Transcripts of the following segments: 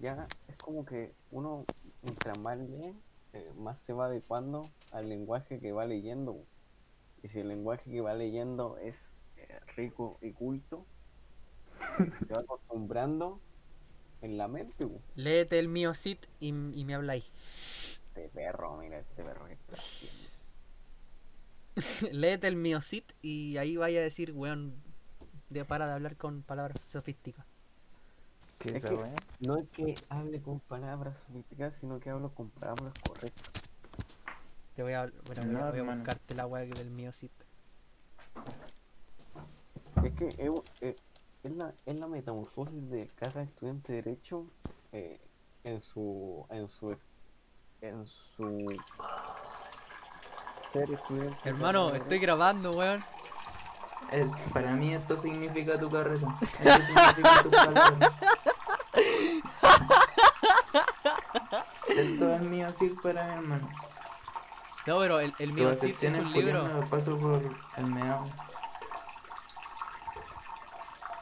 ya es como que uno, mientras más lee, eh, más se va adecuando al lenguaje que va leyendo. Y si el lenguaje que va leyendo es eh, rico y culto, se va acostumbrando en la mente. Léete el mío sit y, y me habláis. Este perro, mira este perro que está. Léete el mío sit y ahí vaya a decir, weón, de para de hablar con palabras sofísticas. ¿Qué Es esa que- weá? No es que hable con palabras sofisticadas, sino que hablo con palabras correctas. Te voy a, bueno, voy a- voy a buscarte la weá del mío sit. Es que es, es- es la, es la metamorfosis de cada estudiante de derecho eh, en su en su en su ser estudiante. Hermano, derecho. estoy grabando, weón. Eh, para mí esto significa tu carrera. Esto significa tu palabra. Esto es mío sí para mi hermano. No, pero el, el mío sit es un libro. me lo paso por el meado.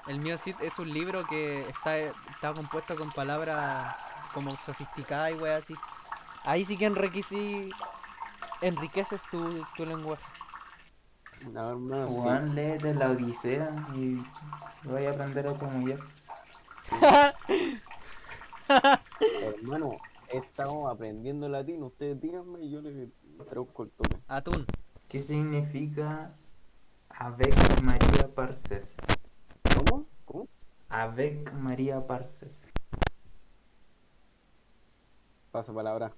El mío sit es un libro que está, está compuesto con palabras como sofisticadas y weá así. Ahí sí que enriquecí, enriqueces tu, tu lenguaje. No, hermano, sí. Juan, léete la Odisea y vaya a aprender a chamullar. Hermano, he estado aprendiendo latín. Ustedes díganme y yo le traduzco el toque. Atún. ¿Qué significa Avec María Parces? ¿Cómo? ¿Cómo? Avec María Parces. Pasa palabra.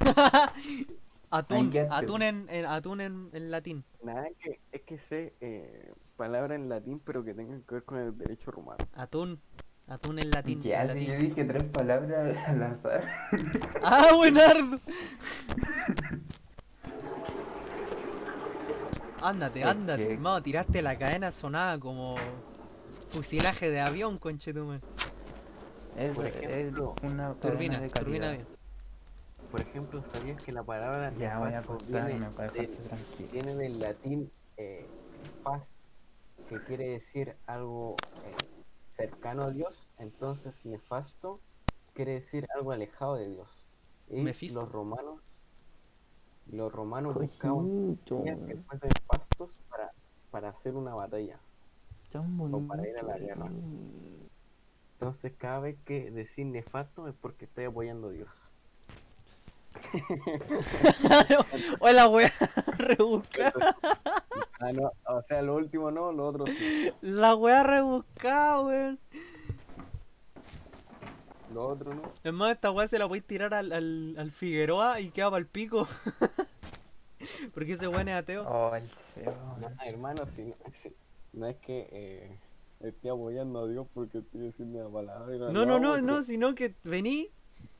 Atún. Atún en, en- atún en, en latín. Nada, es que, es que sé eh, palabras en latín, pero que tengan que ver con el derecho romano. Atún. Atún en latín. Ya, en si latín. yo dije tres palabras al azar. Ah, buenardo. Ándate, ándate, hermano. Tiraste la cadena sonada como fusilaje de avión, conchetume. Es, Por es ejemplo, una Turbina, de turbina. Por ejemplo, ¿sabías que la palabra Ya voy a viene para del- viene del latín eh, fas, que quiere decir algo eh, cercano a Dios, entonces nefasto quiere decir algo alejado de Dios. Y los romanos, los romanos buscaban que fuesen fastos para, para hacer una batalla. o para ir a la guerra. Entonces cada vez que decir nefasto es porque estoy apoyando a Dios. Hola, wea. Rebuscada. Ah, no, o sea, lo último no, lo otro sí. La wea rebuscada, weón. Lo otro no. Es más, esta wea se la podéis tirar al, al, al Figueroa y queda para el pico. Porque ese weón es ateo. Oh, el feo. No, hermano, si no, si- no es que eh, estoy apoyando a Dios porque estoy diciendo la palabra. y la- No, no, no, porque- no, sino que vení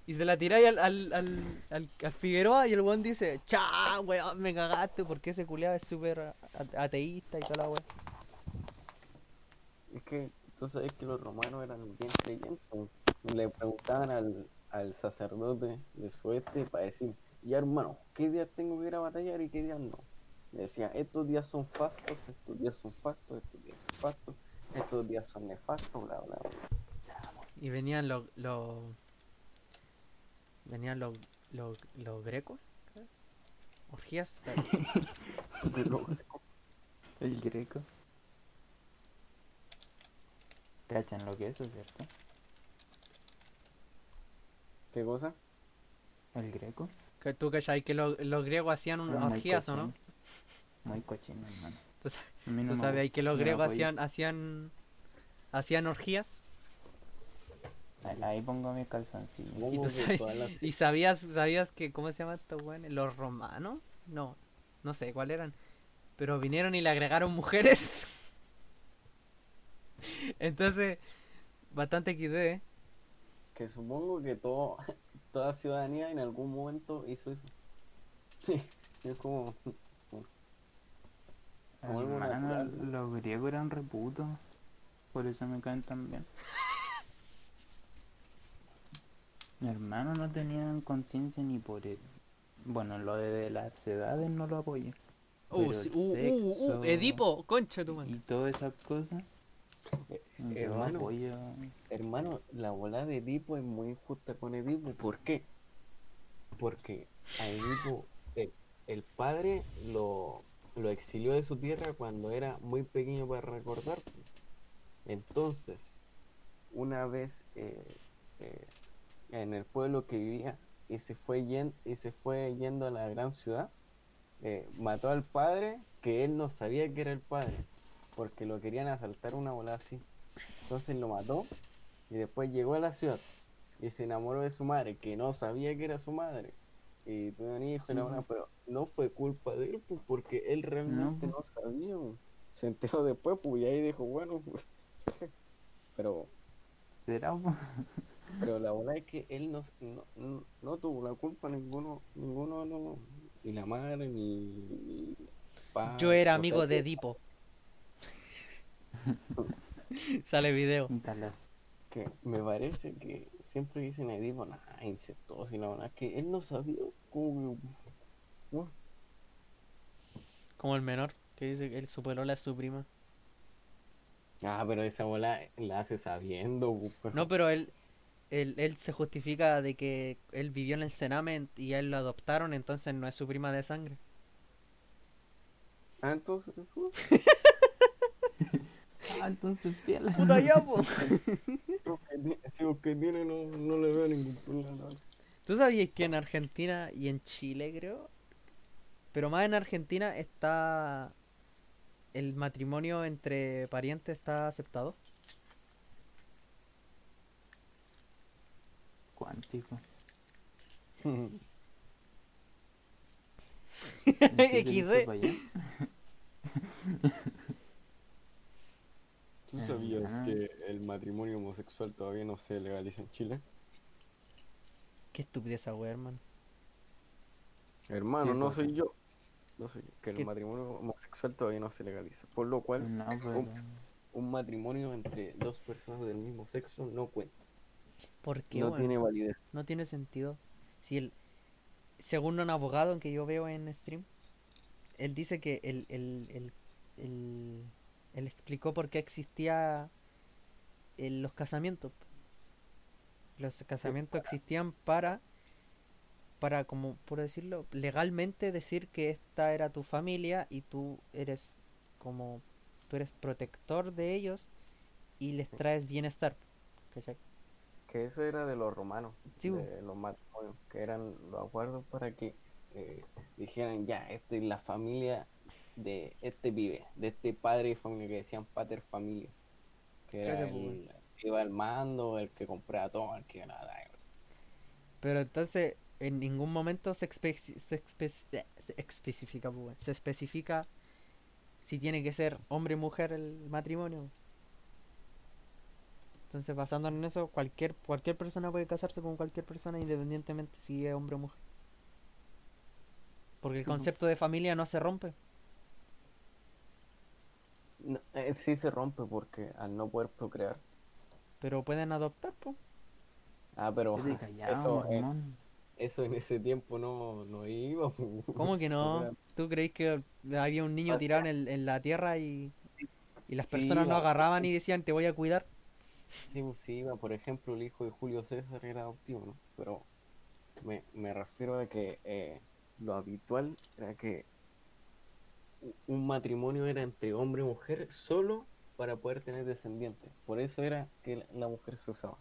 y se la tiráis al, al, al, al, al Figueroa y el weón dice, cha, weón, me cagaste porque ese culiado es súper ateísta y toda la weón. Es que tú sabes que los romanos eran bien creyentes. Le preguntaban al, al sacerdote de su este para decir, ya hermano, ¿qué días tengo que ir a batallar y qué días no? Le decía, estos días son fastos, estos días son fastos, estos días son fastos, estos días son nefastos, bla, bla, bla. Y venían los... los venían los, los, los grecos. ¿qué es? Orgías. El greco. ¿Cachan lo que es cierto? ¿Qué cosa? El greco. Que tú cachai que los, los griegos hacían un, Era muy orgías, ¿o no? Muy cochino, hermano. Entonces, no ¿Tú sabes que los lo griegos hacían, hacían, hacían orgías? Ahí- pongo mi calzoncillo. Supongo ¿Y tú que sabes- todas las- ¿Y sabías, sabías que, cómo se llama estos weones? ¿Los romanos? No, no sé cuál eran. Pero vinieron y le agregaron mujeres. Entonces, bastante XD, ¿eh? que supongo que todo, toda ciudadanía en algún momento hizo eso. Sí, es como... como Hermano, los griegos eran reputos. Por eso me caen tan bien. Mi hermano no tenían conciencia ni por el... Bueno, lo de las edades no lo apoyo. Uh, Pero sí, uh, uh, uh, Edipo, concha tu madre. Y todas esas cosas. Yo hermano. apoyo. Hermano, la bola de Edipo es muy injusta con Edipo. ¿Por qué? Porque a Edipo, el, el padre lo, lo exilió de su tierra cuando era muy pequeño para recordar. Entonces, una vez eh, eh, en el pueblo que vivía y se fue, yen- y se fue yendo a la gran ciudad, eh, mató al padre que él no sabía que era el padre, porque lo querían asaltar una bola así. Entonces lo mató y después llegó a la ciudad y se enamoró de su madre, que no sabía que era su madre. Y tuvo un hijo buena, pero no fue culpa de él, pues, porque él realmente No, no, sabía. pues. Se enteró después, pues, y ahí dijo, bueno, pues, pero, ¿Será? Pero la verdad es que él no, no, no, no tuvo la culpa ninguno, ninguno, no, ni la madre, ni, ni pa- Yo era amigo de Edipo. Sale video. Que me parece que siempre dicen a Edipo, nada, incestuoso y la verdad es que él no sabía cómo bueno, Como el menor, que dice que él su polola es su prima. Ah, pero esa bola la hace sabiendo, pero- No, pero él, él, él se justifica de que él vivió en el Sename y a él lo adoptaron, entonces no es su prima de sangre. Ah, entonces, uh, Ah, entonces fiel. Puta ya, po. si lo que tiene no, no le veo ningún problema. ¿Tú sabías que en Argentina y en Chile, creo? Pero más en Argentina está. El matrimonio entre parientes está aceptado. Cuántico. XD. ¿Tú sabías Ajá. que el matrimonio homosexual todavía no se legaliza en Chile? Qué estupidez esa wea, hermano. Hermano, ¿Qué no cosa? soy yo. No soy yo. Que el matrimonio homosexual todavía no se legaliza. Por lo cual, No, pero. un matrimonio entre dos personas del mismo sexo no cuenta. ¿Por qué, No tiene validez. No tiene sentido. Si el, según un abogado que yo veo en stream, él dice que el, el, el, el- él explicó por qué existía el- los casamientos. Los casamientos existían para, para, como por decirlo, legalmente decir que esta era tu familia y tú eres como, tú eres protector de ellos y les traes bienestar. ¿cachai? Que eso era de los romanos, Sí, de los matrimonios, que eran los acuerdos para que eh, dijeran, ya, esta es la familia de este pibe, de este padre de familia, que decían pater familias, que era Cállate, el que iba al mando, el que compraba todo, el que nada. Pero entonces en ningún momento se, espe- se, espe- eh, se especifica, pues, se especifica si tiene que ser hombre y mujer el matrimonio. Entonces basándonos en eso, cualquier cualquier persona puede casarse con cualquier persona independientemente si es hombre o mujer. Porque el Sí, concepto de familia no se rompe. No, eh, sí se rompe porque al no poder procrear. Pero pueden adoptar, pues. Ah, pero callado, eso, eh, Ramón. eso en ese tiempo no, no iba. ¿Cómo que O no? sea, ¿Tú creéis que había un niño o tirado en, el- en la tierra y, y las Sí, personas lo la- agarraban y decían te voy a cuidar? Sí, pues sí, iba, por ejemplo, el hijo de Julio César era adoptivo, ¿no? Pero me, me refiero a que eh, lo habitual era que un matrimonio era entre hombre y mujer solo para poder tener descendientes. Por eso era que la, mujer se usaba.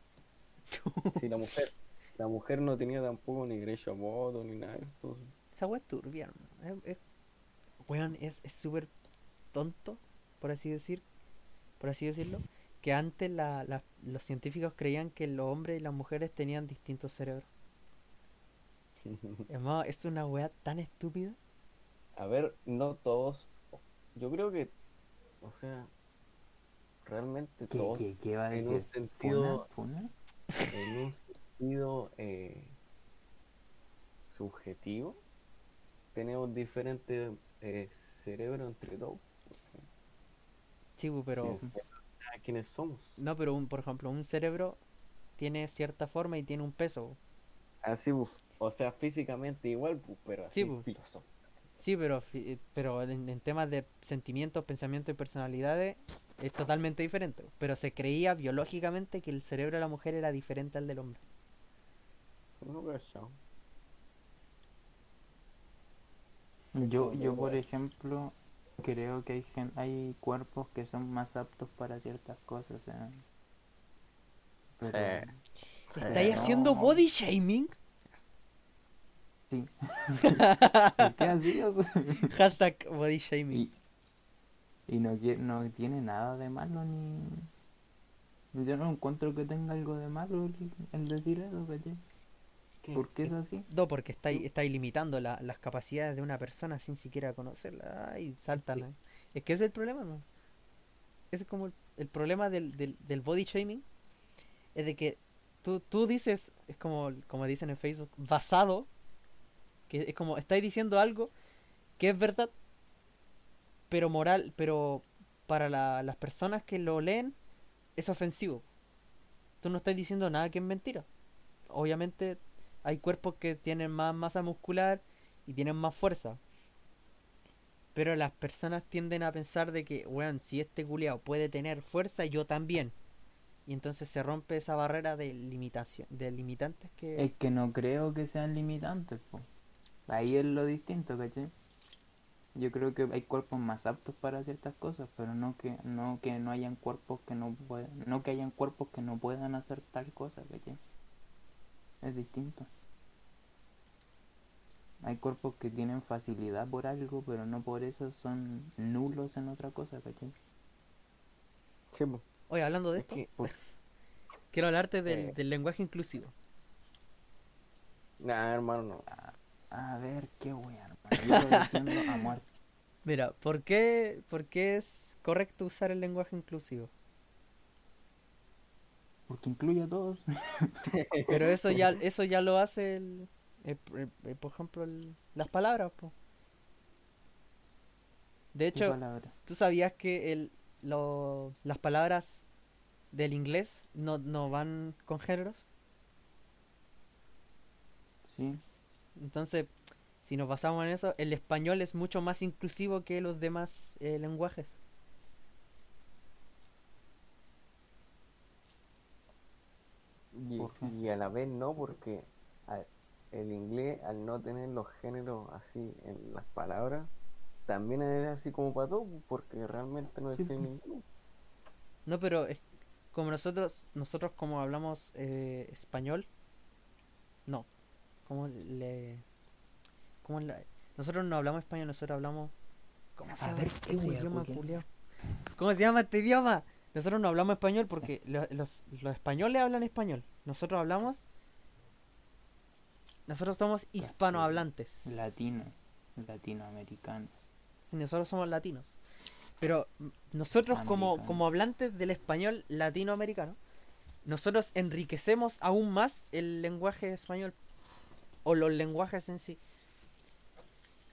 Si la mujer, la mujer no tenía tampoco ni derecho a voto ni nada de eso, entonces, Esa weá es turbia, hermano. Es, es- weón, es es súper tonto, por así decir, por así decirlo, que antes la, la- los científicos creían que los hombres y las mujeres tenían distintos cerebros. Hermano, es una weá tan estúpida. A ver, no todos. Yo creo que, o sea, realmente ¿Qué, todos qué, qué va a en decir? un sentido- en un sentido eh, subjetivo, tenemos diferentes eh, cerebros entre todos. Sí, pero a quiénes somos. no, pero un, por ejemplo, un cerebro tiene cierta forma y tiene un peso. Así, buf, o sea, físicamente igual, pero así Sí, filosófico. Sí, pero pero en, en temas de sentimientos, pensamientos y personalidades es totalmente diferente. Pero se creía biológicamente que el cerebro de la mujer era diferente al del hombre. Yo, yo por ejemplo, creo que hay, gen- hay cuerpos que son más aptos para ciertas cosas. ¿eh? Pero- ¿Estáis no. haciendo body shaming? Sí. ¿Por qué así? O sea, Hashtag body shaming. y y no, no tiene nada de malo ni... Yo no encuentro que tenga algo de malo el, el decir eso, ¿cachai? ¿Por qué es así? No, porque estáis, estáis limitando la- las capacidades de una persona sin siquiera conocerla. Ay, saltan. ahí. Es que ese es el problema, ¿no? Ese es como el, el problema del, del, del body shaming. Es de que tú, tú dices, es como, como dicen en Facebook, basado. Que es como, estáis diciendo algo que es verdad, pero moral, pero para la- las personas que lo leen es ofensivo. Tú no estás diciendo nada que es mentira. Obviamente hay cuerpos que tienen más masa muscular y tienen más fuerza. Pero las personas tienden a pensar de que, weón, si este culiao puede tener fuerza, yo también. Y entonces se rompe esa barrera de limitación, de limitantes que... Es que no creo que sean limitantes, po. Ahí es lo distinto, ¿cachai? Yo creo que hay cuerpos más aptos para ciertas cosas, pero no que no que no hayan cuerpos que no puedan, no que hayan cuerpos que no puedan hacer tal cosa, ¿cachai? Es distinto. Hay cuerpos que tienen facilidad por algo, pero no por eso son nulos en otra cosa, ¿cachai? Sí. Oye, hablando de Es esto, que, quiero hablarte del, eh, del lenguaje inclusivo. nah, hermano, no. A ver, qué wea, hermano. Yo lo defiendo a muerte. Mira, ¿por qué, ¿por qué es correcto usar el lenguaje inclusivo? Porque incluye a todos. Pero eso ya, eso ya lo hace el, el- el- el- por ejemplo, el- las palabras, po. De ¿Qué hecho, palabra? ¿tú sabías que el, lo- las palabras del inglés no, no van con géneros? Sí. Entonces, si nos basamos en eso, el español es mucho más inclusivo que los demás eh, lenguajes. Y, a la vez no, porque el inglés, al no tener los géneros así en las palabras, también es así como para todo, porque realmente no Sí, define pues. ninguno. No, pero es como nosotros, nosotros como hablamos eh, español, no, como le, como la- nosotros no hablamos español, nosotros hablamos, ¿cómo se llama este ¿qué wea, idioma, culiao? culiao? ¿Cómo se llama este idioma? Nosotros no hablamos español porque lo- los, los españoles hablan español, nosotros hablamos, nosotros somos hispanohablantes. Latino. Latinoamericano. Sí, nosotros somos latinos. Pero nosotros como, como hablantes del español latinoamericano, nosotros enriquecemos aún más el lenguaje español o los lenguajes en sí.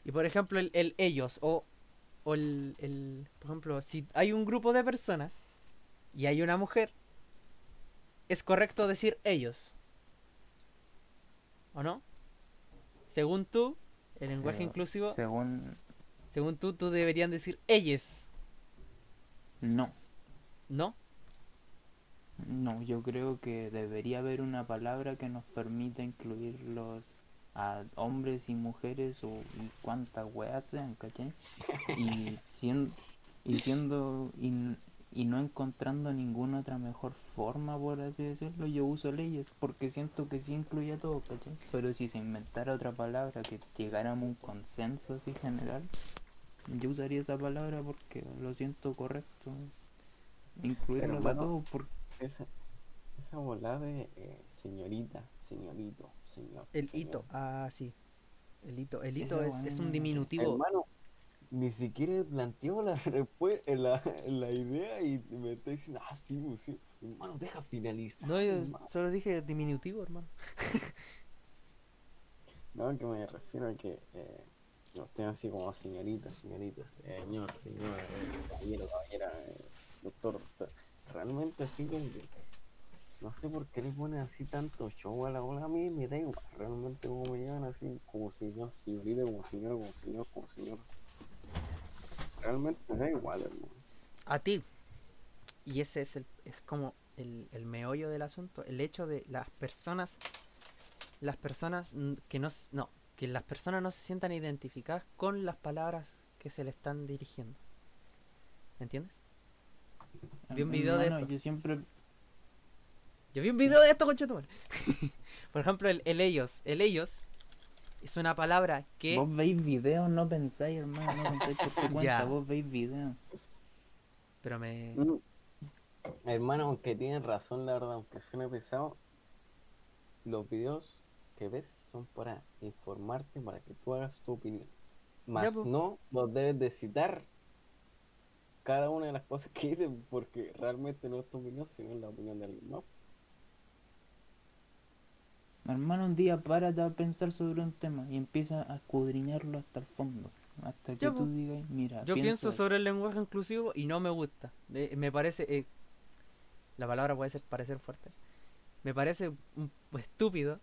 Y por ejemplo, el, el ellos o, o el, el- Por ejemplo, si hay un grupo de personas y hay una mujer, es correcto decir ellos. ¿O no? Según tú, el lenguaje Pero inclusivo Según. según tú, tú deberían decir ellos, No. ¿no? No, yo creo que debería haber una palabra que nos permita incluir los a hombres y mujeres o y cuantas weas sean, ¿cachai? Y siendo, y siendo y, y no encontrando ninguna otra mejor forma, por así decirlo, yo uso leyes porque siento que sí incluye a todo, ¿cachai? Pero si se inventara otra palabra que llegáramos a un consenso así general, yo usaría esa palabra porque lo siento correcto. Incluirlos a todos porque Esa, esa volada de eh, señorita, señorito, señor. El señor. hito, ah, sí. El hito, el hito es, es un diminutivo. Hermano, ni siquiera planteó la respuesta, la, la idea y me está diciendo, ah, sí, pues, sí. Hermano, deja finalizar. No, yo hermano. solo dije diminutivo, hermano. No, que me refiero a que eh, no estén así como señoritas, señoritas, señor, señor, eh, caballero, caballera, eh, doctor, doctor. Realmente así como que no sé por qué le ponen así tanto show a la bola a mí, me da igual. Realmente como me llaman así como señor, señorita, como señor, como señor, como señor. Realmente me da igual, hermano. A ti. y ese es el es como el, el meollo del asunto, el hecho de las personas las personas que no no, que las personas no se sientan identificadas con las palabras que se le están dirigiendo. ¿Me entiendes? Vi un video de esto. Yo siempre. Yo vi un video de esto, conchetumare. Por ejemplo, el, el ellos, el ellos es una palabra que Vos veis videos, no pensáis, hermano, no pensáis por tu cuenta, Ya. vos veis videos. pero me Mm. Hermano, aunque tienes razón, la verdad, aunque suene pesado, los videos que ves son para informarte, para que tú hagas tu opinión. Más po. no vos debes de citar cada una de las cosas que dicen, porque realmente no es tu opinión, sino es la opinión de alguien más. Hermano, un día párate a pensar sobre un tema y empieza a escudriñarlo hasta el fondo. Hasta que Ya, tú digas, mira, Yo pienso sobre el lenguaje inclusivo y no me gusta. Eh, me parece. eh, la palabra puede ser parecer fuerte. Me parece estúpido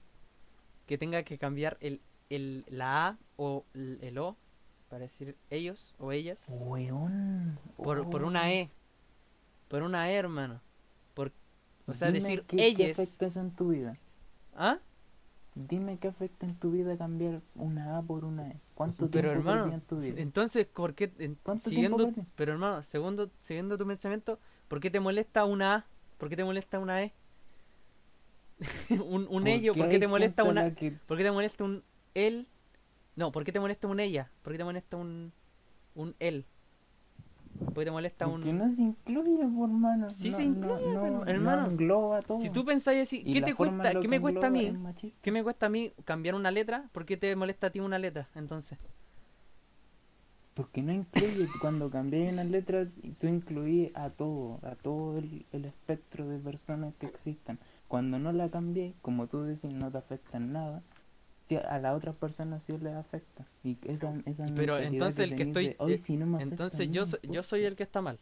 que tenga que cambiar el, el, la A o el, el O para decir ellos o ellas Weón. por, por una E. Por una E, hermano. Por, o sea, Dime decir qué- ¿Qué ellas. afecta eso en tu vida? ¿Ah? Dime qué afecta en tu vida cambiar una A por una E. ¿Cuánto Pero, tiempo hermano, en tu vida? Entonces, ¿por qué? en- ¿Cuánto siguiendo, pero hermano, segundo, siguiendo tu pensamiento, ¿por qué te molesta una A? ¿Por qué te molesta una E? un un ello, ¿por qué te molesta una que- ¿Por qué te molesta un él? No, ¿por qué te molesta un ella? ¿Por qué te molesta un un él? ¿Por qué te molesta Porque un no se incluye, por hermano. Sí no, se incluye, no, hermano, no engloba todo. Si tú pensáis así, ¿qué te cuesta? ¿Qué que me cuesta a mí? ¿Qué me cuesta a mí cambiar una letra? ¿Por qué te molesta a ti una letra? Entonces, Porque no incluye, cuando cambias una letra, tú incluís a todo, a todo el, el espectro de personas que existan. Cuando no la cambies, como tú decís, no te afecta en nada. Sí, a las otras personas sí les afecta. Y esa, esa Pero entonces el que estoy- de, "Ay, eh, si no me entonces yo yo importa". soy el que está mal.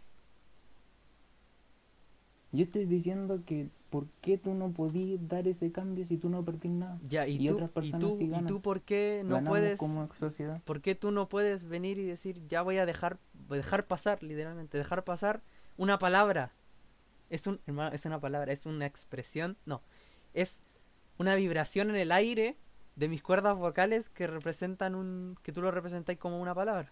Yo estoy diciendo que, ¿por qué tú no podías dar ese cambio si tú no perdís nada? Ya, y, Y tú, otras y personas tú, sí y ganan. tú por qué no puedes como sociedad. ¿Por qué tú no puedes venir y decir, ya voy a dejar, dejar pasar, literalmente, dejar pasar una palabra? Es un, hermano, es una palabra, es una expresión, no, es una vibración en el aire de mis cuerdas vocales que representan un, que tú lo representáis como una palabra.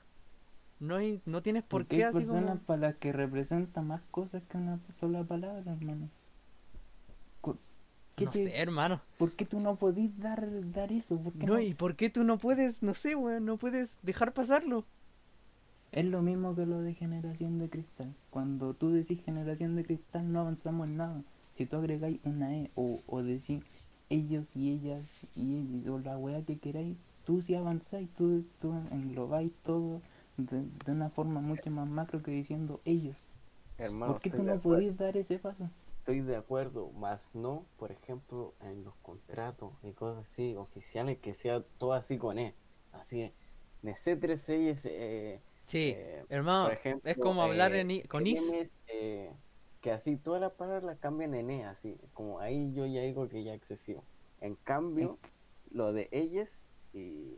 No, hay- no tienes por qué así personas como... para las que representa más cosas que una sola palabra, hermano. ¿Qué No te- sé, hermano. ¿Por qué tú no podís dar, dar eso? ¿Por qué No, no? y por qué tú no puedes, no sé, weón, no puedes dejar pasarlo. Es lo mismo que lo de generación de cristal. Cuando tú decís generación de cristal no avanzamos en nada. Si tú agregáis una E o, o decís ellos y ellas y ellos, o la wea que queráis, tú sí avanzáis, tú, tú englobáis todo de, de una forma mucho más macro que diciendo ellos. Hermano, ¿Por qué estoy tú de no acuerdo. podís dar ese paso? Estoy de acuerdo, más no, por ejemplo, en los contratos y cosas así oficiales, que sea todo así con E. Así es. Nosotros ellos, eh, Sí, eh, hermano, por ejemplo, es como hablar eh, en i- con is. Que así todas las palabras cambian en E, así. Como ahí yo ya digo que ya es excesivo. En cambio, lo de ellas y,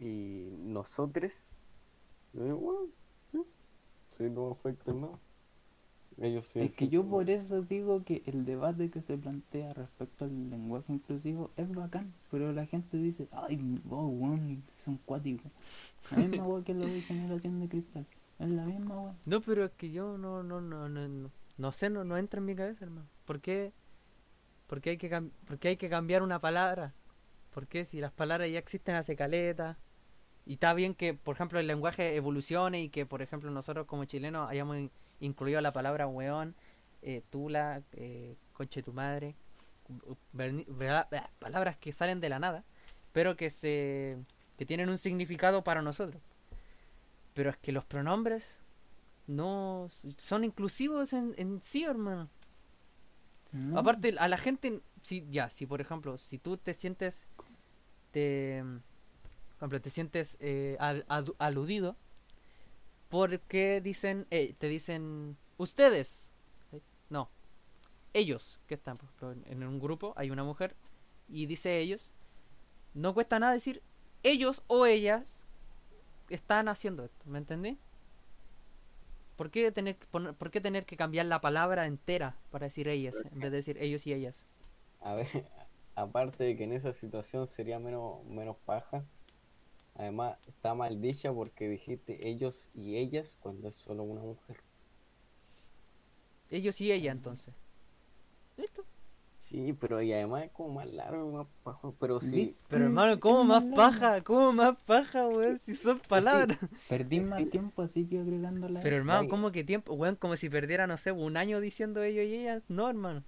y nosotros, yo digo, bueno, sí, sí, no afecta en nada. Ellos sí. Es que yo por eso digo que el debate que se plantea respecto al lenguaje inclusivo es bacán, pero la gente dice, ay, oh, weón, son cuáticos. La misma que lo de generación de cristal, No, pero es que yo no, no, no, no, no, sé, no, no entra en mi cabeza, hermano. ¿Por qué? ¿Por hay que, por qué hay que cambiar una palabra? ¿Por qué si las palabras ya existen hace caleta? Y está bien que, por ejemplo, el lenguaje evolucione y que, por ejemplo, nosotros como chilenos hayamos in- incluido la palabra weón, eh, tula, eh, conche tu madre, palabras que salen de la nada, pero que se que tienen un significado para nosotros. Pero es que los pronombres no son inclusivos en, en sí, hermano. No, Aparte, a la gente, si ya, si por ejemplo, si tú te sientes, te, por ejemplo, te sientes eh, al- aludido, porque dicen, eh, te dicen ustedes, ¿sí? no, ellos, que están, por ejemplo, en, en un grupo, hay una mujer y dice ellos, no cuesta nada decir ellos o ellas están haciendo esto, ¿me entendí? ¿Por qué tener que poner, por qué tener que cambiar la palabra entera para decir ellas en vez de decir ellos y ellas? A ver, aparte de que en esa situación sería menos, menos paja, además está mal dicha porque dijiste ellos y ellas cuando es solo una mujer. Ellos y ella entonces. ¿Listo? Sí, pero y además es como más largo, más paja, pero sí. Pero hermano, ¿cómo más largo. paja? ¿Cómo más paja, weón? Si son palabras. Perdí Sí. más tiempo así que agregándola. Pero hermano, Ay. ¿cómo que tiempo? Weón, como si perdiera, no sé, un año diciendo ellos y ellas. No, hermano.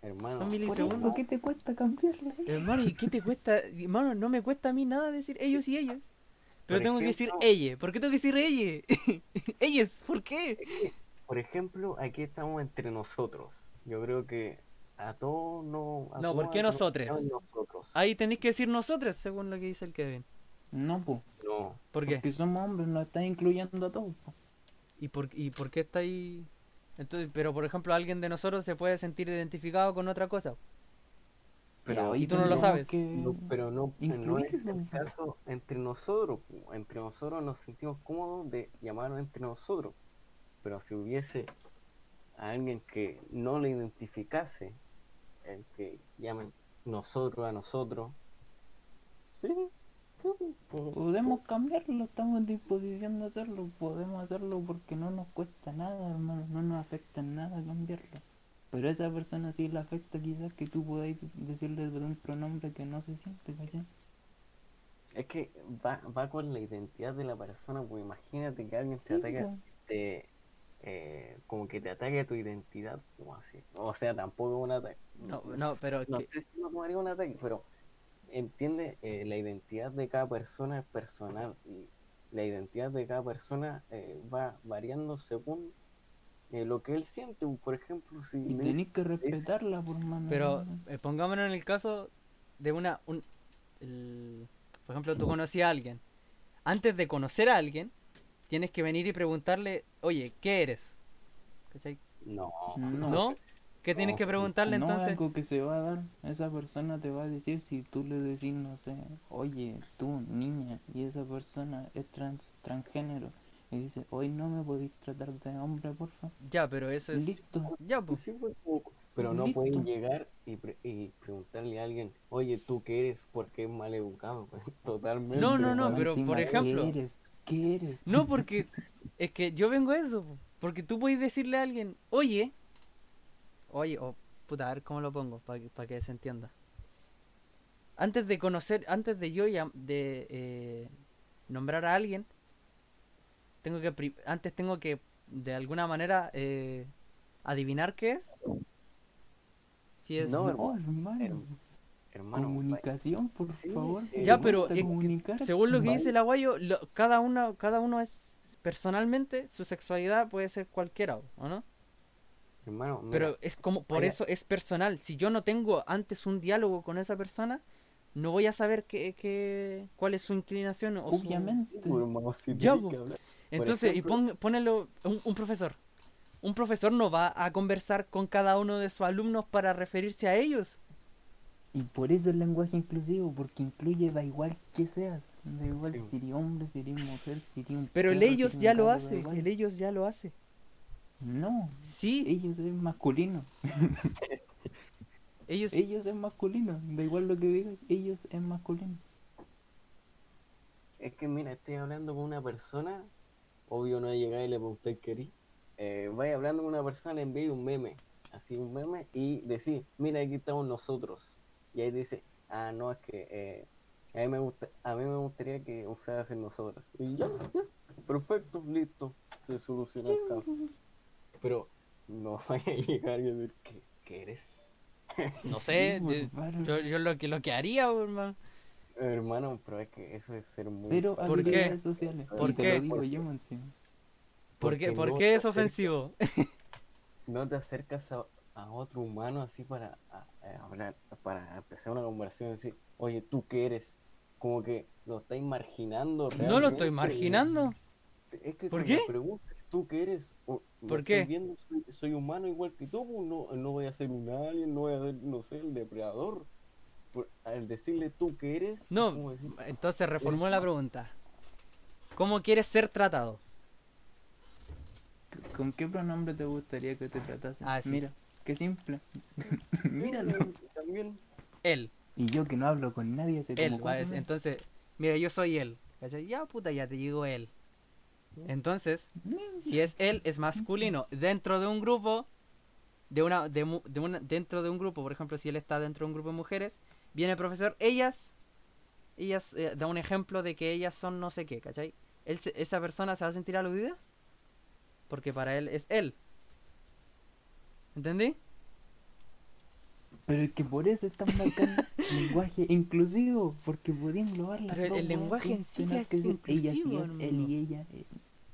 Hermano, Son Por milisegundos. eso, ¿qué te cuesta cambiarla? Hermano, ¿y qué te cuesta? Hermano, no me cuesta a mí nada decir ellos y ellas. Pero Por tengo que decir ella. ¿Por qué tengo que decir ella? ellas, ¿por qué? por ejemplo, aquí estamos entre nosotros. Yo creo que a todos no. a No, todos ¿por qué nos nosotros? nosotros. Ahí tenéis que decir nosotras, según lo que dice el Kevin. No, pues. No, ¿Por qué? Porque somos hombres, nos estás incluyendo a todos. po. ¿Y por, ¿Y por qué está ahí? Entonces, pero por ejemplo, alguien de nosotros se puede sentir identificado con otra cosa. pero, ahí y tú no lo sabes. que- no, pero no, no es el caso entre nosotros. Entre nosotros nos sentimos cómodos de llamarnos entre nosotros. Pero si hubiese alguien que no le identificase, el que llamen nosotros a nosotros, sí, Podemos cambiarlo, estamos en disposición de hacerlo. Podemos hacerlo porque no nos cuesta nada, hermano. No nos afecta en nada cambiarlo. Pero a esa persona sí le afecta quizás que tú podáis decirle de un pronombre que no se siente, ¿cachai? Es que va, va con la identidad de la persona, pues imagínate que alguien te Sí, te, eh, como que te ataque a tu identidad, como así. O sea, tampoco es un ataque. No, no, pero No que- sé si tomaría un ataque, pero entiende, eh, la identidad de cada persona es personal y la identidad de cada persona eh, va variando según eh, lo que él siente. Por ejemplo, si Y dice- que respetarla por más Pero eh, pongámonos en el caso de una... Un, el- por ejemplo, tú conocí a alguien. Antes de conocer a alguien, tienes que venir y preguntarle, oye, ¿qué eres? ¿Cachai? no, No. ¿No? ¿Qué tienes No, que preguntarle no es entonces? algo que se va a dar. Esa persona te va a decir si tú le decís, no sé, oye, tú, niña, y esa persona es trans, transgénero. Y dice, hoy no me podéis tratar de hombre, porfa. Ya, pero eso es... Listo. Ya, pues. Sí, pues, pero no Listo. pueden llegar y, pre- y preguntarle a alguien, oye, ¿tú qué eres? Porque es mal educado. Pues, totalmente. No, no, no, pero, por ejemplo- ¿Qué eres? ¿Qué eres? No, porque es que yo vengo a eso. po. Porque tú puedes decirle a alguien, oye, oye, o puta, a ver cómo lo pongo para que, pa' que se entienda. Antes de conocer, antes de yo llam- de eh, nombrar a alguien, tengo que antes tengo que de alguna manera eh, adivinar qué es. Si es No, No, hermano, hermano. her- hermano, Comunicación, por Sí, favor. eh, Ya, ¿Te pero comunicar? según lo que dice el aguayo, lo- cada uno cada uno es personalmente su sexualidad puede ser cualquiera, ¿o no? hermano, mira, Pero es como, por eso es personal. Si yo no tengo antes un diálogo con esa persona, no voy a saber qué, qué, cuál es su inclinación o su- Obviamente. pues, hermano, si Ya. Entonces, ejemplo- y pon, ponelo, un, un profesor. Un profesor no va a conversar con cada uno de sus alumnos para referirse a ellos. Y por eso el lenguaje inclusivo, porque incluye da igual que seas. Da igual Sí. si eres hombre, si eres mujer, si eres un Pero el perro, ellos ya lo hace. El ellos ya lo hace. No, Sí, ellos es masculino. ellos... Ellos es masculino. Da igual lo que digas, ellos es masculino. Es que mira, estoy hablando con una persona, obvio no llegar y le pregunté qué eres. Eh, vaya hablando con una persona, le envío un meme, así un meme, y decir, mira, aquí estamos nosotros. Y ahí dice, ah, no, es que eh, a, mí me gusta, a mí me gustaría que usaras en nosotros. Y ya, ya, perfecto, listo, se solucionó el caso. Pero no vaya a llegar y decir, ¿qué, qué eres? No sé, Sí, yo, yo- yo lo que lo que haría, hermano. Hermano, pero es que eso es ser muy... Pero ¿Por qué? sociales. ¿Por qué? digo yo encima. ¿Por qué, Porque por no qué es acercas- ofensivo? no te acercas a, a otro humano así para a- a hablar, para empezar una conversación y decir, oye, ¿tú qué eres? Como que lo estáis marginando No lo realmente, estoy marginando. Es que ¿Por qué? pregunta, ¿tú qué eres? O, ¿Por estoy qué? viendo, soy, soy humano igual que tú, pues, no, no voy a ser un alien, no voy a ser, no sé, el depredador. Por- al decirle tú qué eres, es No, entonces reformó la pregunta. ¿Cómo quieres ser tratado? ¿Con qué pronombre te gustaría que te tratasen? Ah, sí. Mira, qué simple. Míralo. También. Él. Y yo que no hablo con nadie hace Él, entonces, mira, yo soy él. ¿cachai? Ya, puta, ya te digo él. Entonces, si es él, es masculino. Dentro de un grupo, de una, de, mu- de una, dentro de un grupo, por ejemplo, si él está dentro de un grupo de mujeres, viene el profesor, ellas, ellas, eh, da un ejemplo de que ellas son no sé qué, ¿cachai? Él se- esa persona se va a sentir aludida porque para él es él. ¿Entendí? Pero es que por eso es tan bacán el lenguaje inclusivo, porque podía englobar las Pero el- lenguaje en sí ya es que ella inclusivo, es él y ella. eh.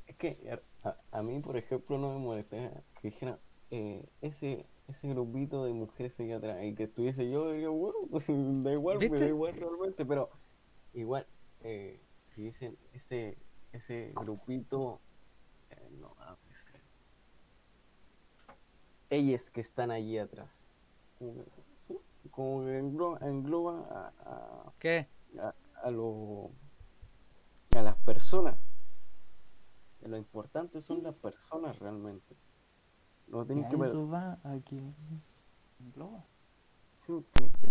Es que a, a mí, por ejemplo, no me molesta que dijera eh, ese, ese grupito de mujeres ahí atrás y que estuviese yo, diría, bueno, pues da igual, me da igual realmente, pero igual, eh, si dicen ese, ese grupito, eh, no, ellas que están allí atrás, como que, sí, como que engloba, engloba a- a, ¿Qué? a, a lo a las personas lo importante son las personas realmente no tenéis que per- eso va a que engloba. sí,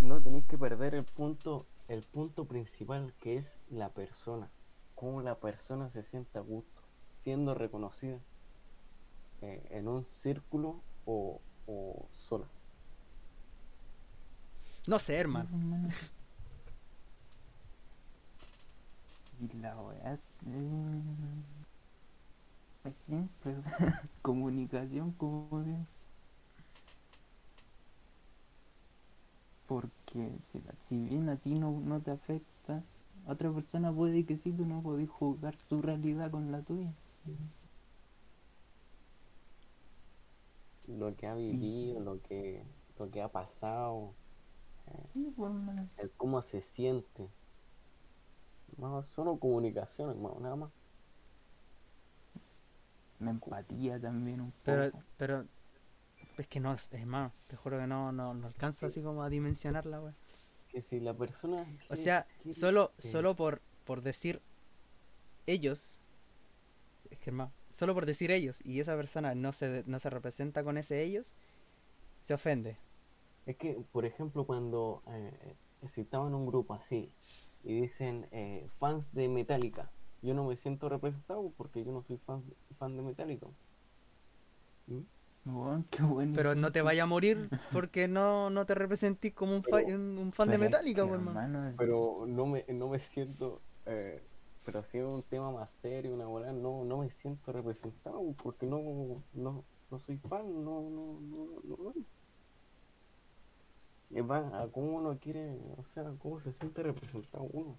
no tenéis que perder el punto el punto principal que es la persona cómo la persona se siente a gusto siendo reconocida eh, en un círculo o, o sola No sé, hermano. Y la weá es, eh, es simple, o sea, comunicación como de... Porque si, la- si bien a ti no, no te afecta, a otra persona puede que sí, tú no podés juzgar su realidad con la tuya. Lo que ha vivido lo que lo que ha pasado Sí, pues, el cómo se siente. No, solo comunicación, hermano, nada más. La empatía también un Pero, poco. pero, es que no, es más, te juro que no, no, no alcanza así como a dimensionarla, wey. Que si la persona. O sea, solo, solo por, por decir ellos, es que hermano, solo por decir ellos y esa persona no se, no se representa con ese ellos, se ofende. Es que, por ejemplo, cuando eh, si estaba en un grupo así y dicen eh, fans de Metallica, yo no me siento representado porque yo no soy fan, fan de Metallica. ¿Mm? Weón, qué bueno. Pero no te vaya a morir porque no, no te representís como un, fa- Pero- un, un fan de Metallica, hermano, Pero no me, no me siento. eh, pero si es un tema más serio, una bola, no, no me siento representado porque no, no, no soy fan, no, no, no, no. Es va a cómo uno quiere, o sea, cómo se siente representado uno.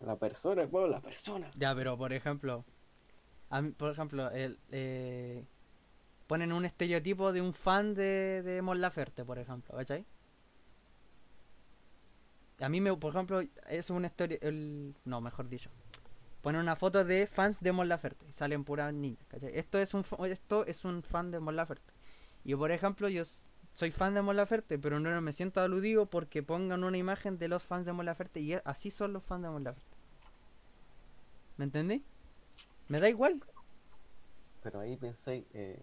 La persona, bueno, la persona. Ya, pero por ejemplo, a mí, por ejemplo, el, eh, ponen un estereotipo de un fan de, de Mon Laferte, por ejemplo, ¿cachai? A mí, me, por ejemplo, es un estereo... El, no, mejor dicho. Ponen una foto de fans de Mon Laferte y salen puras niñas, ¿cachai? Esto es un, esto es un fan de Mon Laferte. Yo, por ejemplo, yo soy fan de Mon Laferte, pero no me siento aludido porque pongan una imagen de los fans de Mon Laferte y así son los fans de Mon Laferte. ¿Me entendí? Me da igual. Pero ahí pensáis, eh,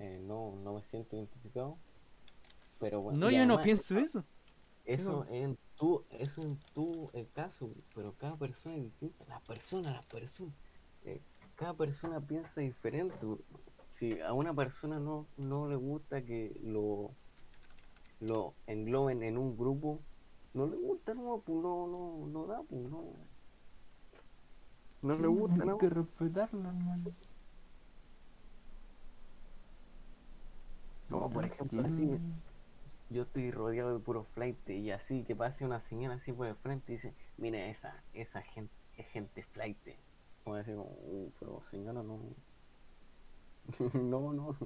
eh, no, no me siento identificado. Pero bueno. No, yo no pienso eso. Eso en tu, eso en tu el caso, pero cada persona es distinta. Las personas, las personas. eh, cada persona piensa diferente. Si a una persona no, no le gusta que lo, lo engloben en un grupo, no le gusta, no, pues no, no, no da, pues no. No sí, le gusta, hay no. que respetarlo, hermano. No, por ejemplo, sí. así, yo estoy rodeado de puro flight y así que pase una señora así por el frente y dice, mira esa, esa gente, es gente flight. Como decir, "Uh, pero señora no. no, no.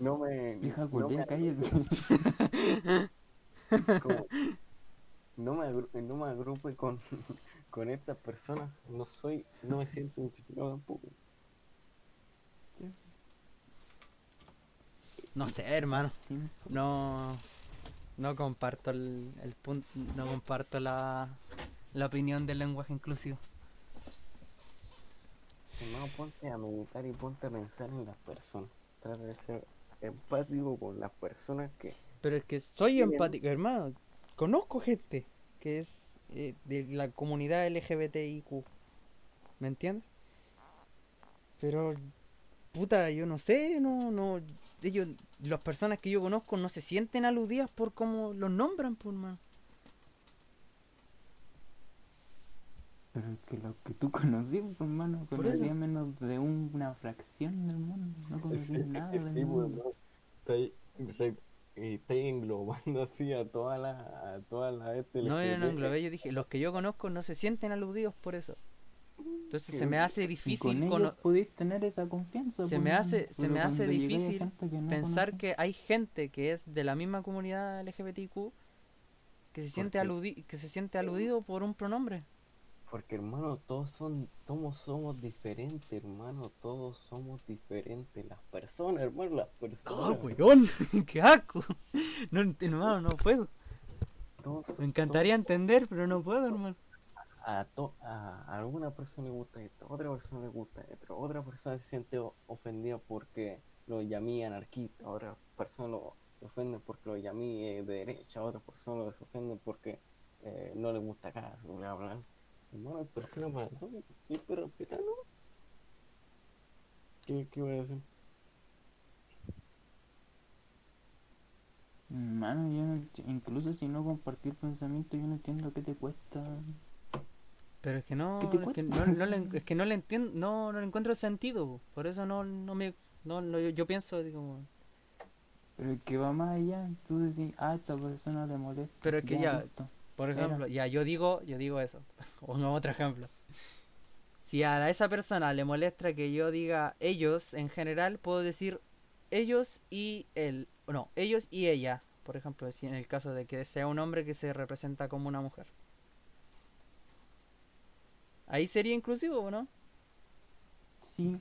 No me. Vieja no me, como- no me, agru- no me agrupe con, con estas personas. No soy, no me siento identificado tampoco. No sé, hermano. No. No comparto el, el punto. No comparto la, la opinión del lenguaje inclusivo. hermano, ponte a meditar y ponte a pensar en las personas. Trata de ser empático con las personas que Pero es que soy empático, hermano. Conozco gente que es eh, de la comunidad LGBTIQ. ¿Me entiendes? Pero, puta, yo no sé, no, no. Ellos, las personas que yo conozco no se sienten aludidas por cómo los nombran, por más. Pero es que lo que tú conocí, pues, hermano, Por conocía eso. menos de una fracción del mundo. No conocía Sí, nada sí, del pues, mundo. ahí re- eh, está ahí englobando así a toda la a toda la este No, yo no englobé, yo dije, los que yo conozco no se sienten aludidos por eso. Entonces se me hace Y con difícil ellos podéis tener esa confianza. se pues, me hace- se me hace difícil que no pensar que hay gente que es de la misma comunidad LGBTQ que se siente aludi que se siente aludido por un pronombre. Porque hermano, todos son, todos somos diferentes, hermano, todos somos diferentes. Las personas, hermano, las ¡Ah, personas. weón! ¡Qué asco! No, hermano, no puedo. todos Me encantaría entender, pero no puedo, hermano. A, to- a alguna persona le gusta esto, a otra persona le gusta esto, otra persona se siente ofendida porque lo llamé anarquista, otra persona lo- se ofende porque lo llamé de derecha, otra persona lo- se ofende porque eh, no le gusta se bla, bla. Hermano, hay personas para todo y hay que respetarlo. ¿Qué, ¿Qué voy a decir? Hermano, yo no incluso si no compartir pensamiento, yo no entiendo qué te cuesta. Pero es que no, ¿Qué te es que no, no le, es que no le entiendo, no, no le encuentro sentido. po. Por eso no, no me, no, no, yo, yo pienso, digo, Pero el que va más allá, tú decís, ah, esta persona le molesta. Pero es que ya-. Por Era. ejemplo, ya yo digo, yo digo eso. O no, otro ejemplo. Si a esa persona le molesta que yo diga ellos en general, puedo decir ellos y él. No, ellos y ella. Por ejemplo, si en el caso de que sea un hombre que se representa como una mujer. Ahí sería inclusivo, ¿o no? Sí,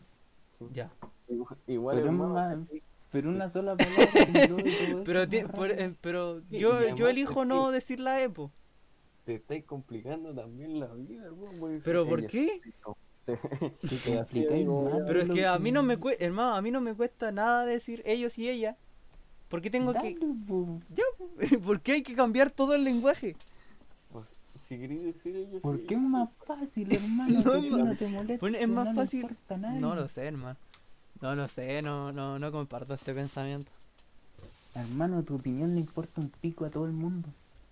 Ya. Igual, igual, Pero es hermano, pero una sola palabra. Pero, ti- por- eh, pero Sí, yo, yo elijo no que- decir la EPO. te estáis complicando también la vida, hermano. porque ¿Pero por qué? Pero es que a mí no me cuesta, hermano, a mí no me cuesta nada decir ellos y ella. ¿Por qué tengo Dale, que... po. ¿Por qué hay que cambiar todo el lenguaje? Pues, si ¿Por qué es más fácil, hermano? No, que no te molestes, Bueno, es más no fácil-. No lo sé, hermano. No lo sé, no, no, no comparto este pensamiento. Hermano, tu opinión le importa un pico a todo el mundo.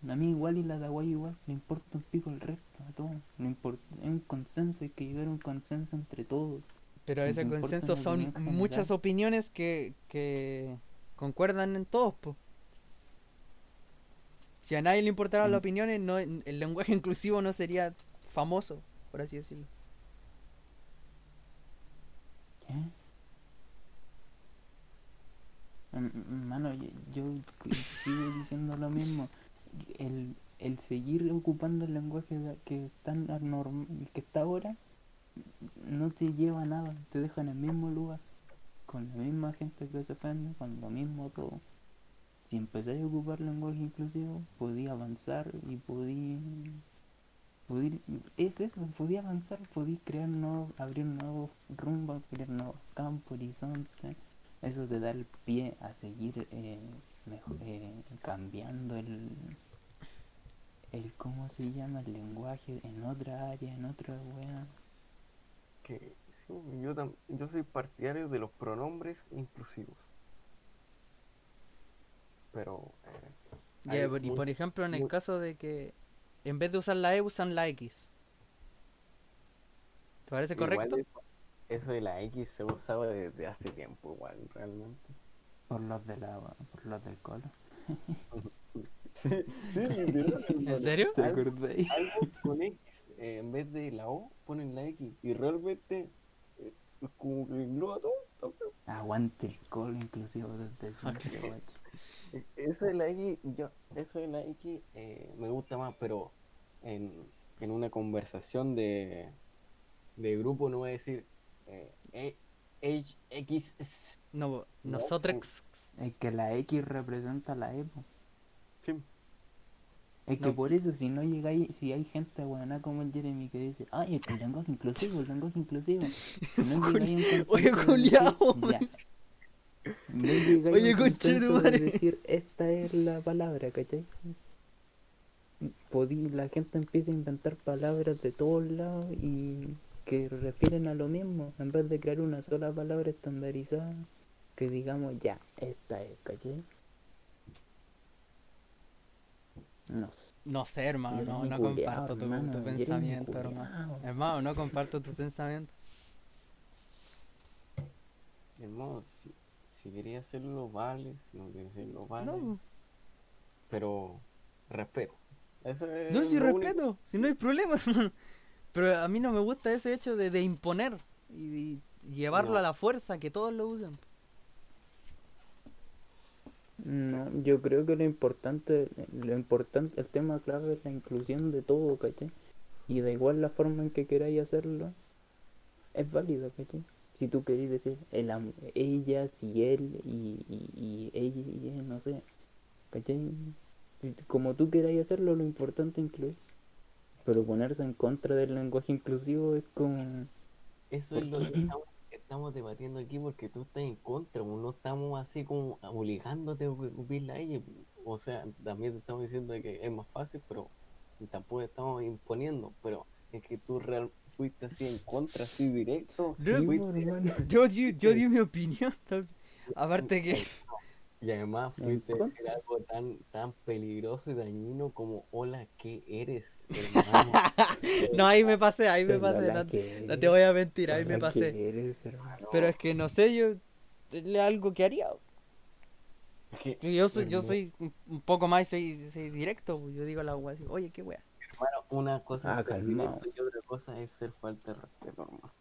A mí igual y la de Aguay igual, le importa un pico al resto, a todos. No importa, es un consenso, hay que llegar a un consenso entre todos. Pero ese consenso son muchas opiniones que, que concuerdan en todos, po. Si a nadie le importaran las Mm. opiniones, no, el lenguaje inclusivo no sería famoso, por así decirlo. ¿Qué? Hermano, yo, yo sigo diciendo lo mismo. El, el seguir ocupando el lenguaje que, tan que está ahora no te lleva a nada, te deja en el mismo lugar, con la misma gente que se ofende, con lo mismo todo. Si empezáis a ocupar lenguaje inclusivo, podía avanzar y podía... podí- es eso, podía avanzar, podía crear nuevos, abrir nuevos rumbos, crear nuevos campos, horizontes. Eso te da el pie a seguir eh, eh, cambiando el, el, ¿cómo se llama? El lenguaje en otra área, en otra wea. que yo, yo soy partidario de los pronombres inclusivos. Pero. eh, y muy- por ejemplo, en el caso de que en vez de usar la E usan la X. ¿Te parece igual correcto? Eso, eso de la X se ha usado desde hace tiempo, igual, realmente. Por los de la, por los del colo. Sí, sí, literal, ¿En serio? ¿Te Algo- algo con X, eh, en vez de la O, ponen la X. Y realmente, eh, es como que engloba todo. todo. Aguante el colo inclusive desde Ah, Eso de la X, yo, eso de la X eh, me gusta más, pero en, en una conversación de, de grupo no voy a decir eh, eh, H- X. s- No, No, nosotros. Es que la X representa la E, po. Sí. Es que No. por eso, si no llegáis, si hay gente buena como el Jeremy que dice, ay, es que el lenguaje inclusivo, el lenguaje inclusivo. Si no Oye, culiao. No Oye, consenso tu de madre. decir, esta es la palabra, ¿cachai? Podí, la gente empieza a inventar palabras de todos lados y que refieren a lo mismo, en vez de crear una sola palabra estandarizada, que digamos, ya, esta es, ¿cachai? No sé. No sé, hermano, no, no culiao, comparto tu, hermano, tu Jeremy pensamiento, hermano. Hermano, no comparto tu pensamiento. Hermano, si, quería hacerlo, vale. Si no quería hacerlo, vale. No, Pero respeto. Eso es no, si único. respeto, si no hay problema, hermano. Pero a mí no me gusta ese hecho de, de imponer y, y llevarlo No. a la fuerza, que todos lo usen. No, yo creo que lo importante, lo importante, el tema clave es la inclusión de todo, ¿cachai? Y da igual la forma en que queráis hacerlo, es válido, ¿cachai? Si tú queréis decir el, am- ella, si él, y, y, y ella y él, no sé, ¿cachai? Como tú queráis hacerlo, lo importante es incluir. Pero ponerse en contra del lenguaje inclusivo es como... Eso es lo que estamos, debatiendo aquí porque tú estás en contra, pues, no estamos así como obligándote a cumplirla a ella. O sea, también te estamos diciendo que es más fácil, pero tampoco estamos imponiendo. Pero es que tú real, fuiste así en contra, así directo. No, Sí. Yo, di- yo di mi opinión. Aparte que... y además fuiste a decir algo tan, tan peligroso y dañino como hola, ¿qué eres, hermano? No, ahí me pasé, ahí me pasé. No, no te voy a mentir, ahí me pasé. eres, hermano. Pero es que no sé, yo... Algo que haría. Yo- Yo soy, yo soy un poco más, soy, soy directo. Yo digo a la wea así, oye, qué wea. Hermano, una cosa Ah, es ser calmao. directo y otra cosa es ser falta de respeto, hermano.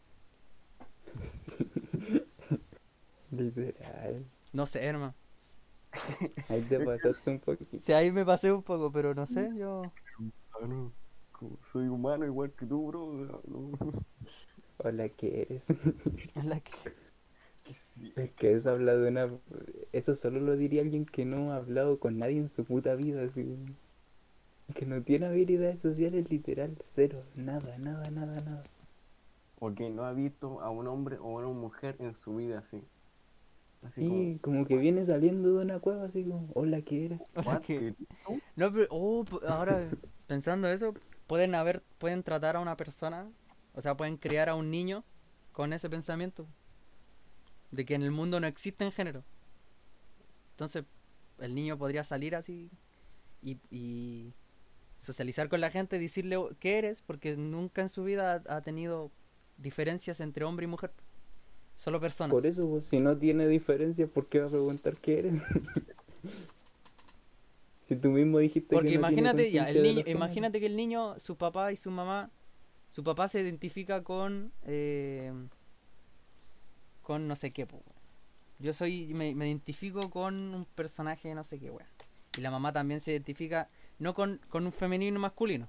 Literal. No sé, hermano. Ahí te pasaste un poquito. Sí, ahí me pasé un poco, pero no sé, yo... Ah, no, como soy humano igual que tú, bro. no. Hola, ¿qué eres? es la que... Que sí. Es que eso habla de una... Eso solo lo diría alguien que no ha hablado con nadie en su puta vida, así. Que no tiene habilidades sociales literal, cero, nada, nada, nada, nada. O que no ha visto a un hombre o a una mujer en su vida así. Así Sí, como que viene saliendo de una cueva, así como, hola, ¿qué eres? como, Hola, "What? que- ¿Tú? No, pero oh, ahora pensando eso, pueden haber, pueden tratar a una persona, o sea, pueden criar a un niño con ese pensamiento de que en el mundo no existen género. Entonces, el niño podría salir así y, y socializar con la gente, decirle "Oh, qué eres, porque nunca en su vida ha, ha tenido diferencias entre hombre y mujer. Solo personas. Por eso, pues, si no tiene diferencia, ¿por qué va a preguntar qué eres? si tú mismo dijiste Porque que no tiene imagínate, ya, el niño, imagínate que el niño, su papá y su mamá, su papá se identifica con, eh, con no sé qué. Yo soy, me, me identifico con un personaje no sé qué, weón. Y la mamá también se identifica, no con, con un femenino masculino.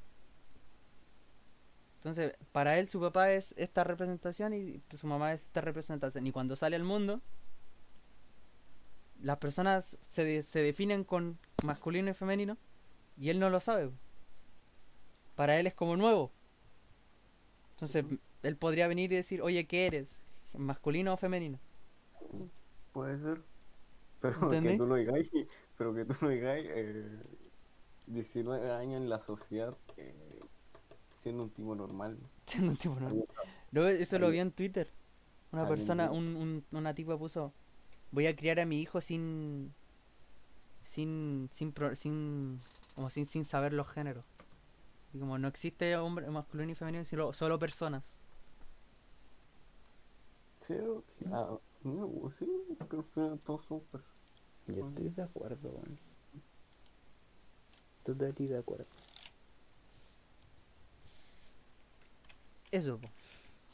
Entonces, para él su papá es esta representación y su mamá es esta representación. Y cuando sale al mundo, las personas se, de- se definen con masculino y femenino y él no lo sabe. Para él es como nuevo. Entonces, él podría venir y decir, oye, ¿qué eres? ¿Masculino o femenino? Puede ser. Pero ¿Entendí? que tú lo digáis, pero que tú lo digáis, eh, 19 años en la sociedad, eh, siendo un tipo normal. Siendo un tipo normal. Alguien- No, eso lo vi en Twitter. Una persona, un, un- una tipa puso, voy a criar a mi hijo sin, sin, sin, pro- sin, como sin, sin saber los géneros. Y como no existe hombre masculino y femenino, sino solo personas. Sí, ah, no, sí, que al final todos son personas. Yo estoy de acuerdo, weón. Totalmente de acuerdo. Eso, po.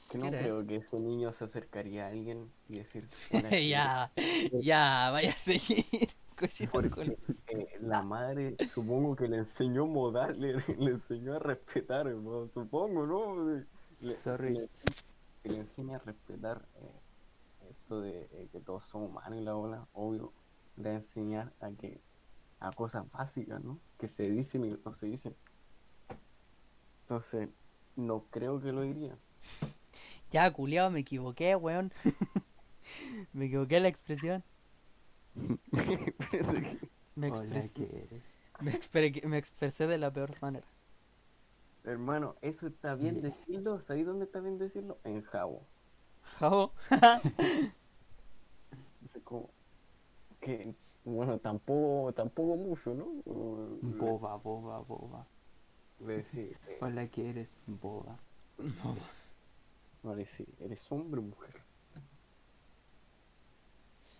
Que no ¿Qué era creo que ese niño se acercaría a alguien y decir, "Hola, ¿qué ya, ya, vaya a seguir. Porque eh, la madre, supongo que le enseñó modal, le, le enseñó a respetar, hermano, supongo, ¿no? Le, Sorry. si le, si le enseña a respetar eh, esto de eh, que todos son humanos y la ola, obvio, le va a enseñar a que a cosas básicas, ¿no? Que se dicen y no se dicen. Entonces, no creo que lo diría. Ya, culiao, me equivoqué, weón. me equivoqué la expresión. Me, Hola, expres- ¿qué eres? me, expre- me expresé de la peor manera. Hermano, ¿eso está bien decirlo? ¿Sabéis dónde está bien decirlo? En Jabo. Jabo. Así como que, bueno, tampoco, tampoco mucho, ¿no? Boba, boba, boba. Decir, eh, Hola, ¿qué eres? Boba. no le decir, ¿eres hombre o mujer?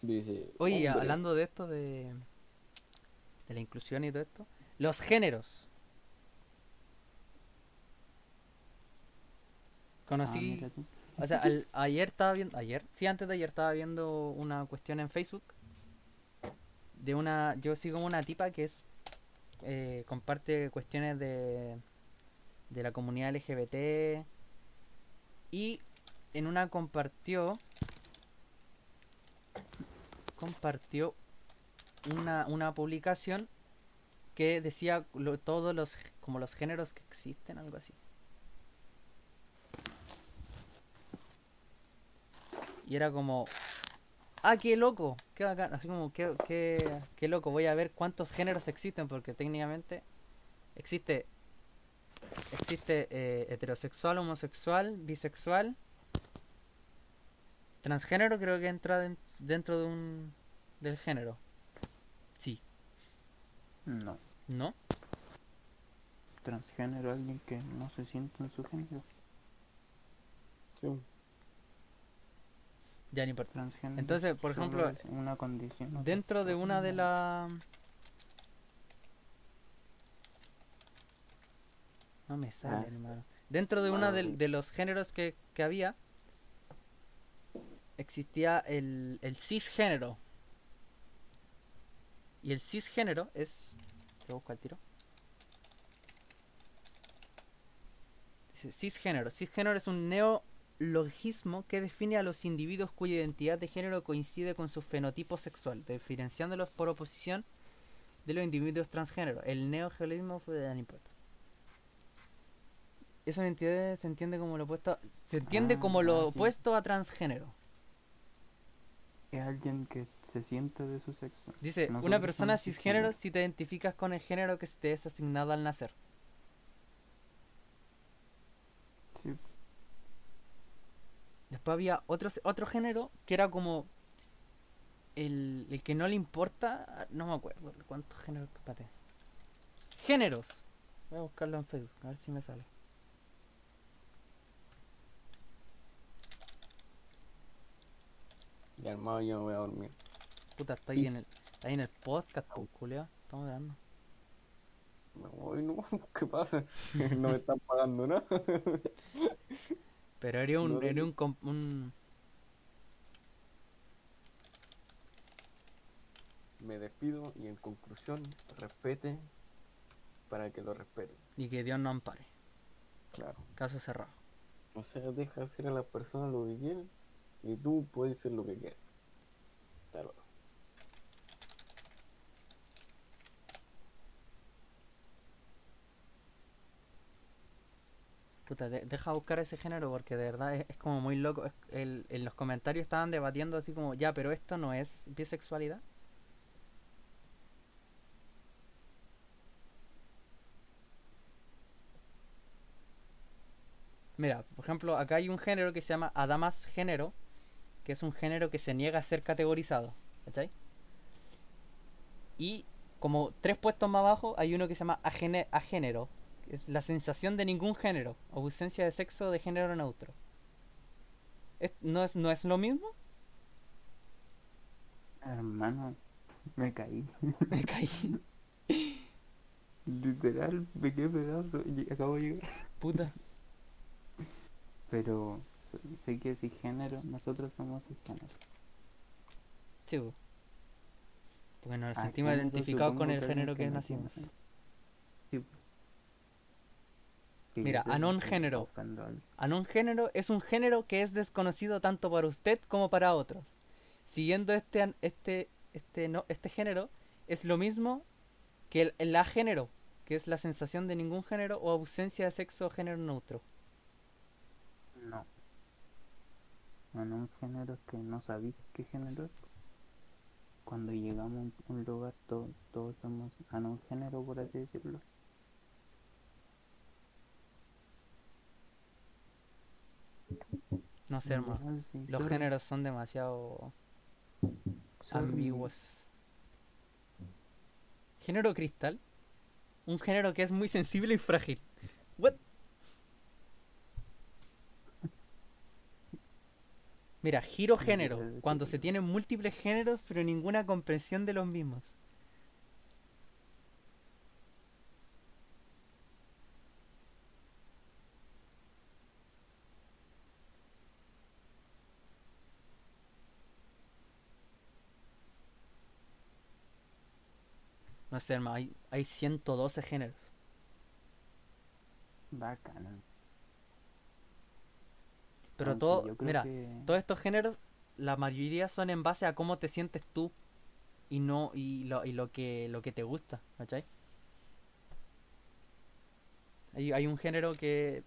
Dice, Oye, hombre. hablando de esto, de, de la inclusión y todo esto, los géneros. Ah, Conocí, tú. o sea, al- ayer estaba viendo, ayer, sí, antes de ayer estaba viendo una cuestión en Facebook de una, yo sigo una tipa que es, eh, comparte cuestiones de, de la comunidad LGBT y en una compartió, compartió una, una publicación que decía todos los como los géneros que existen algo así. Y era como ah qué loco qué bacán así como qué, qué, qué loco voy a ver cuántos géneros existen porque técnicamente existe existe eh, heterosexual homosexual bisexual transgénero creo que entra den- dentro de un del género sí No. ¿No? Transgénero, alguien que no se siente en su género. Sí. Ya no importa. Transgénero. Entonces, por ejemplo, una condición. o Dentro de una de las... No me sale, Ah, hermano. Dentro de una Bueno, del- de, los géneros que, que había, existía el, el cisgénero. Y el cisgénero es... Te busco al tiro. Dice, cisgénero. Cisgénero es un neologismo que define a los individuos cuya identidad de género coincide con su fenotipo sexual, diferenciándolos por oposición de los individuos transgénero. El neogelismo fue de no importa. Es una entidad, se entiende como lo opuesto, se entiende Ah, como lo ah, sí. opuesto a transgénero. Es alguien que se siente de su sexo. Dice, una persona cisgénero. si te identificas con el género que se te es asignado al nacer. Sí. Después había otro, otro género que era como el, el que no le importa, no me acuerdo cuántos géneros, espérate. Géneros. Voy a buscarlo en Facebook, a ver si me sale. Y armado yo me voy a dormir. Puta, está ahí en el, está ahí en el podcast, pues, culiao. Estamos grabando. Voy, no, ¿qué pasa? No me están pagando nada. Pero era un, No, era un, un- Me despido y en conclusión, respete para que lo respeten. Y que Dios no ampare. Claro. Caso cerrado. O sea, deja hacer a las personas lo que quieren y tú puedes ser lo que quieras. Hasta luego. Puta, de- deja buscar ese género porque de verdad es, como muy loco. En los comentarios estaban debatiendo así como, ya, pero esto no es bisexualidad. Mira, por ejemplo, acá hay un género que se llama Adamas género, que es un género que se niega a ser categorizado. ¿Cachai? Y como tres puestos más abajo hay uno que se llama agénero, es la sensación de ningún género, o ausencia de sexo de género neutro. ¿Es- ¿No es, ¿No es lo mismo? Hermano, me caí. Me caí. Literal, me quedé pedazo y acabo de llegar. Puta. Pero sé- que cisgénero, nosotros somos cisgénero. Sí, po. Porque nos Ah, sentimos género, identificados con el género que nació en nacimos. ese- Sí. Que Mira, está género. Anón género es un género que es desconocido tanto para usted como para otros. Siguiendo este este este no este género es lo mismo que el, el agénero, que es la sensación de ningún género o ausencia de sexo o género neutro. No. No, no, un género es que no sabéis qué género es. Cuando llegamos a un lugar, to- todos somos a un género, por así decirlo. No sé, hermano. Sí, Los géneros son demasiado sorry. ambiguos. Género cristal. Un género que es muy sensible y frágil. What? Mira, giro género. quiero Cuando se tienen múltiples géneros pero ninguna comprensión de los mismos. No sé, hermano, hay, hay 112 géneros. Bacana. Pero Aunque todo, mira, que- todos estos géneros, la mayoría son en base a cómo te sientes tú y no y lo, y lo que lo que te gusta, ¿cachai? Hay, hay un género que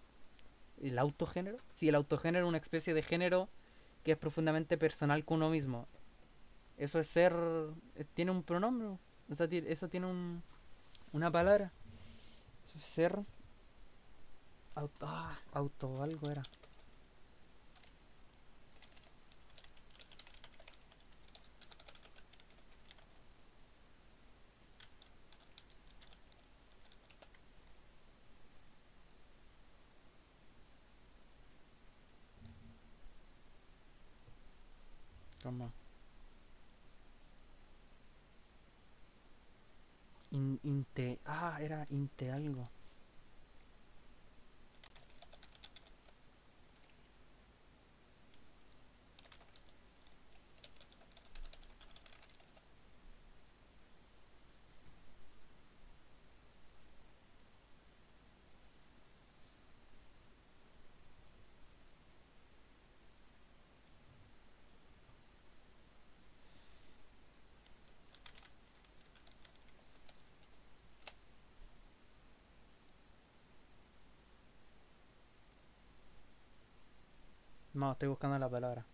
el autogénero, sí, el autogénero es una especie de género que es profundamente personal con uno mismo. Eso es ser tiene un pronombre, o sea, eso tiene un una palabra. Ser auto, ah, auto algo era. In- inte. Ah, era inte algo. No, estoy buscando la palabra.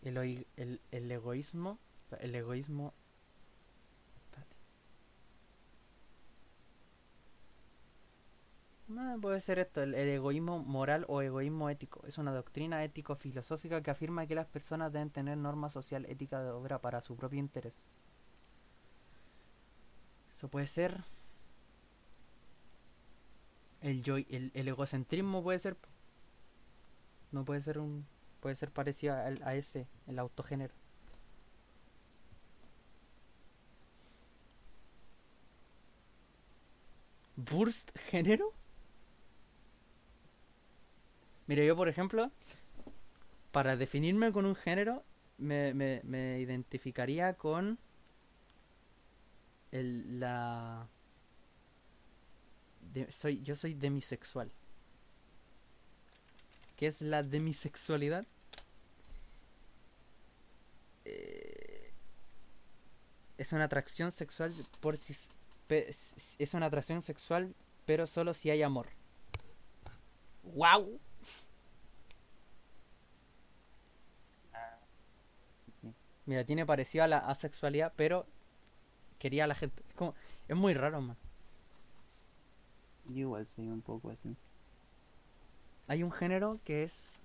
El, el, el egoísmo. El egoísmo. No, puede ser esto, el, el egoísmo moral o egoísmo ético. Es una doctrina ético-filosófica que afirma que las personas deben tener norma social ética de obra para su propio interés. Eso puede ser. El, yo, el, el egocentrismo puede ser. No puede ser un. Puede ser parecido a, ese, el autogénero. ¿Burst género? Mira, yo por ejemplo, para definirme con un género, me, me, me identificaría con el, la... soy, yo soy demisexual. ¿Qué es la demisexualidad? Eh, es una atracción sexual por si es una atracción sexual, pero solo si hay amor. ¡Wow! Mira, tiene parecido a la asexualidad, pero quería a la gente. Es como, es muy raro, man. Yo igual soy un poco así. Hay un género que es,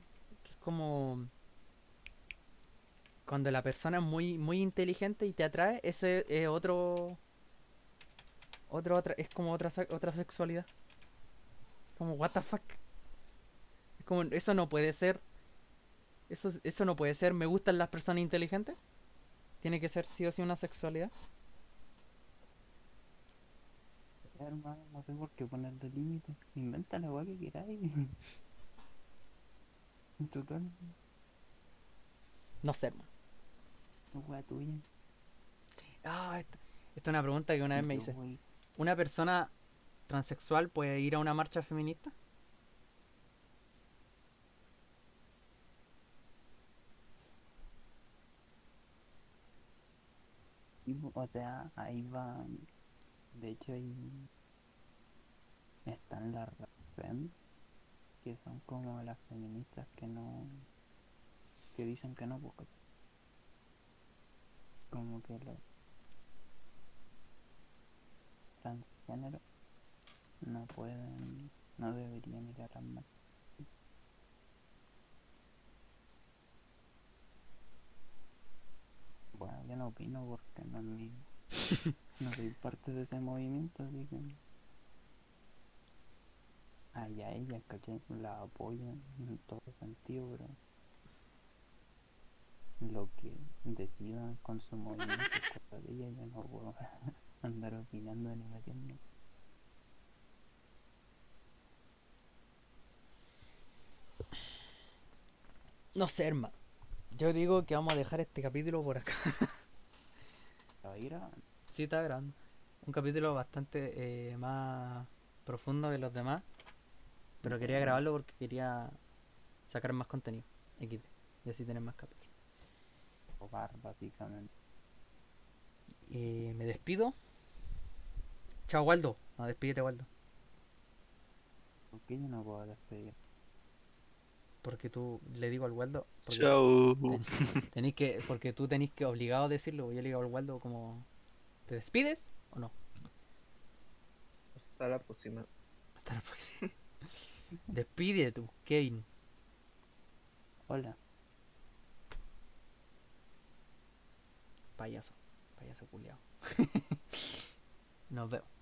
como cuando la persona es muy muy inteligente y te atrae, ese es otro otro otra es como otra otra sexualidad. Como what the fuck. Es como eso no puede ser eso eso no puede ser me gustan las personas inteligentes. Tiene que ser sí o sí una sexualidad. Ya, hermano, no sé por qué ponerle límites. Inventa la weá que queráis. Total, No sé, man. es weá tuya. Ah, esta, esta es una pregunta que una vez me hice. wey, ¿Una persona transexual puede ir a una marcha feminista? O sea, ahí va. De hecho, ahí están las fem, que son como las feministas que no. que dicen que no, porque. como que los transgénero no pueden. no deberían ir a las. Bueno, yo no opino porque no es mi. no soy parte de ese movimiento, así que. Allá ella, ¿cachai? La apoyo en todo sentido, pero. Lo que decidan con su movimiento es cosa de ella, yo no puedo andar opinando ni metiendo. No sé, hermano. Yo digo que vamos a dejar este capítulo por acá. ¿La va a ir a- Sí, está grande. Un capítulo bastante eh, más profundo que los demás. Pero quería grabarlo porque quería sacar más contenido. XD. Y así tener más capítulos. robar, básicamente? Eh, me despido. Chao, Waldo. No, despídete, Waldo. ¿Por qué yo no puedo despedir? Porque tú le digo al Waldo. Chao. ten- tenéis que, porque tú tenés que obligado a decirlo. Yo le digo al Waldo como. ¿Te despides o no? Hasta la próxima. Hasta la próxima. Despide tú, Kevin. Hola. Payaso. Payaso culiao. Nos vemos.